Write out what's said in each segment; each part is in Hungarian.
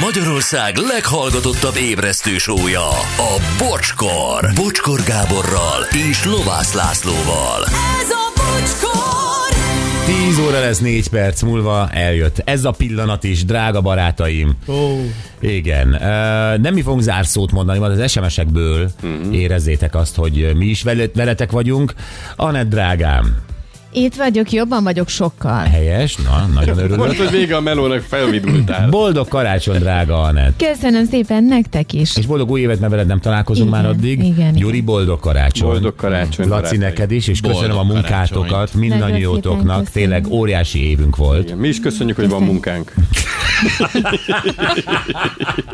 Magyarország leghallgatottabb ébresztő sója, a Bocskor. Bocskor Gáborral és Lovász Lászlóval. Ez a bocskor! 10 óra lesz 4 perc múlva, eljött ez a pillanat is, drága barátaim. Ó, Igen, nem mi fogunk zárszót mondani, majd az SMS-ekből Mhm. érezzétek azt, hogy mi is vele- veletek vagyunk. Anett drágám, itt vagyok, jobban vagyok sokkal. helyes, na, nagyon Most, örülök. hogy vége a melónak felvidultál. Boldog karácsony, drága Anett. Köszönöm szépen nektek is. És boldog új évet, mert veled nem találkozunk Igen, már addig. igen, igen. Gyuri, boldog karácsony. Boldog karácsony, Laci, barátaim. neked is, és köszönöm Boldog a munkátokat mindannyiótoknak. Szépen Tényleg köszönöm. óriási évünk volt. Igen, Mi is köszönjük, hogy van munkánk.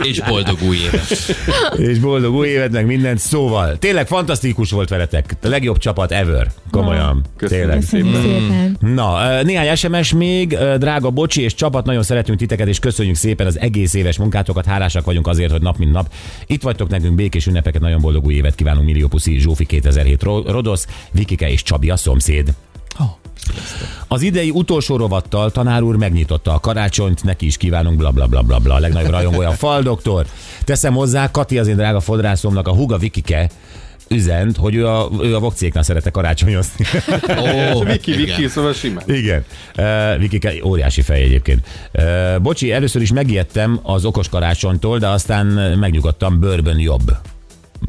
És boldog új évet. És boldog új évet, meg mindent. Szóval, tényleg fantasztikus volt veletek. A legjobb csapat ever. Komolyan. Köszönjük Tényleg. Köszönöm szépen. Na, néhány SMS még, drága Bocsi és csapat, nagyon szeretünk titeket, és köszönjük szépen az egész éves munkátokat, hálásak vagyunk azért, hogy nap mint nap itt vagytok nekünk, békés ünnepeket, nagyon boldog új évet kívánunk, Millió Puszi, Zsófi 2007 Ro- Rodosz, Vikike és Csabi a szomszéd. Az idei utolsó rovattal tanár úr megnyitotta a karácsonyt, neki is kívánunk bla bla bla bla bla. A legnagyobb rajongója a fal doktor. Teszem hozzá, Kati az én drága fodrászomnak a huga Vikike üzent, hogy ő a, ő a vokcéknál szerette karácsonyozni. Ó, Viki. Viki, szóval simán. Igen. Uh, Vikike óriási fej egyébként. Uh, bocsi, először is megijedtem az okos karácsonytól, de aztán megnyugodtam, bőrben jobb.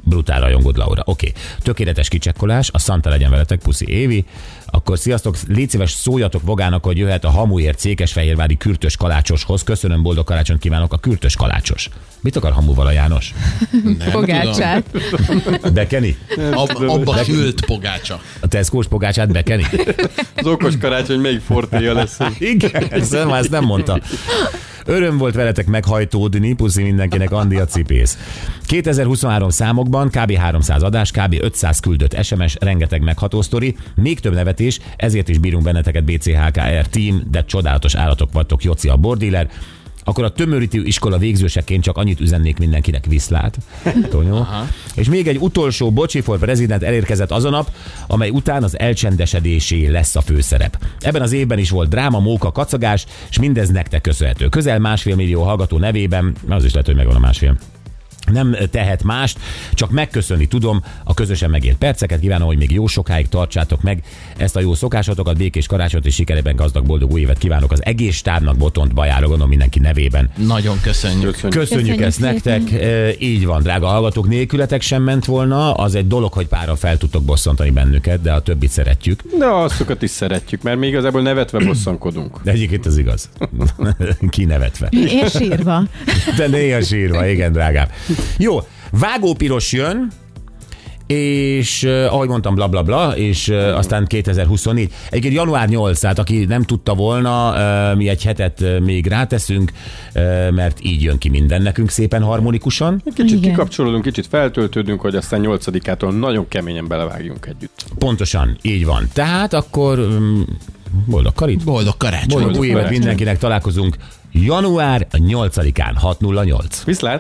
Brutál rajongod, Laura. Oké. Okay. Tökéletes kicsekkolás, a Santa legyen veletek, puszi Évi. Akkor sziasztok, légy szíves, szóljatok Vogának, hogy jöhet a hamuért Székesfehérvári kürtös kalácsoshoz. Köszönöm, boldog karácsonyt kívánok a kürtös kalácsos. Mit akar hamuval a János? Nem Pogácsát. Bekeni? Ab, abba sült pogácsa. A Tesco-s pogácsát bekeni? Az okos karácsony melyik fortéja lesz? Igen, ezt nem, ezt nem mondta. Öröm volt veletek meghajtódni, puszi mindenkinek, Andi a cipész. 2023 számokban kb. 300 adás, kb. 500 küldött SMS, rengeteg megható sztori, még több nevetés, ezért is bírunk benneteket BCHKR team, de csodálatos állatok vagytok, Joci a bordíler. Akkor a tömörítő iskola végzőseként csak annyit üzennék mindenkinek viszlát. Tonyó. És még egy utolsó Bocsi for President elérkezett az a nap, amely után az elcsendesedésé lesz a főszerep. Ebben az évben is volt dráma, móka, kacagás, és mindez nektek köszönhető. Közel másfél millió hallgató nevében, az is lehet, hogy megvan a másfél nem tehet mást, csak megköszönni tudom a közösen megélt perceket. Kívánom, hogy még jó sokáig tartsátok meg ezt a jó szokásotokat, békés karácsonyt és sikerében gazdag boldog új évet kívánok az egész stábnak, Botont, Bajára, gondolom mindenki nevében. Nagyon köszönjük. Köszönjük. Köszönjük, Köszönjük ezt szépen. nektek. E, Így van, drága hallgatók, nélkületek sem ment volna. Az egy dolog, hogy pára fel tudtok bosszantani bennünket, de a többit szeretjük. De azokat is szeretjük, mert mi igazából nevetve bosszankodunk. De egyébként az igaz. Kinevetve. Én sírva. De néha sírva, igen, drágám. Jó, vágópiros jön, és uh, ahogy mondtam, bla bla bla, és uh, aztán 2024. Egyébként január 8, tehát aki nem tudta volna, uh, mi egy hetet még ráteszünk, uh, mert így jön ki minden nekünk szépen harmonikusan. Kicsit Igen. kikapcsolódunk, kicsit feltöltődünk, hogy aztán nyolcadikától nagyon keményen belevágjunk együtt. Pontosan, így van. Tehát akkor um, boldog karit, Boldog karácsony. boldog új évet karácsony. mindenkinek találkozunk január 8-án 608. Viszlát!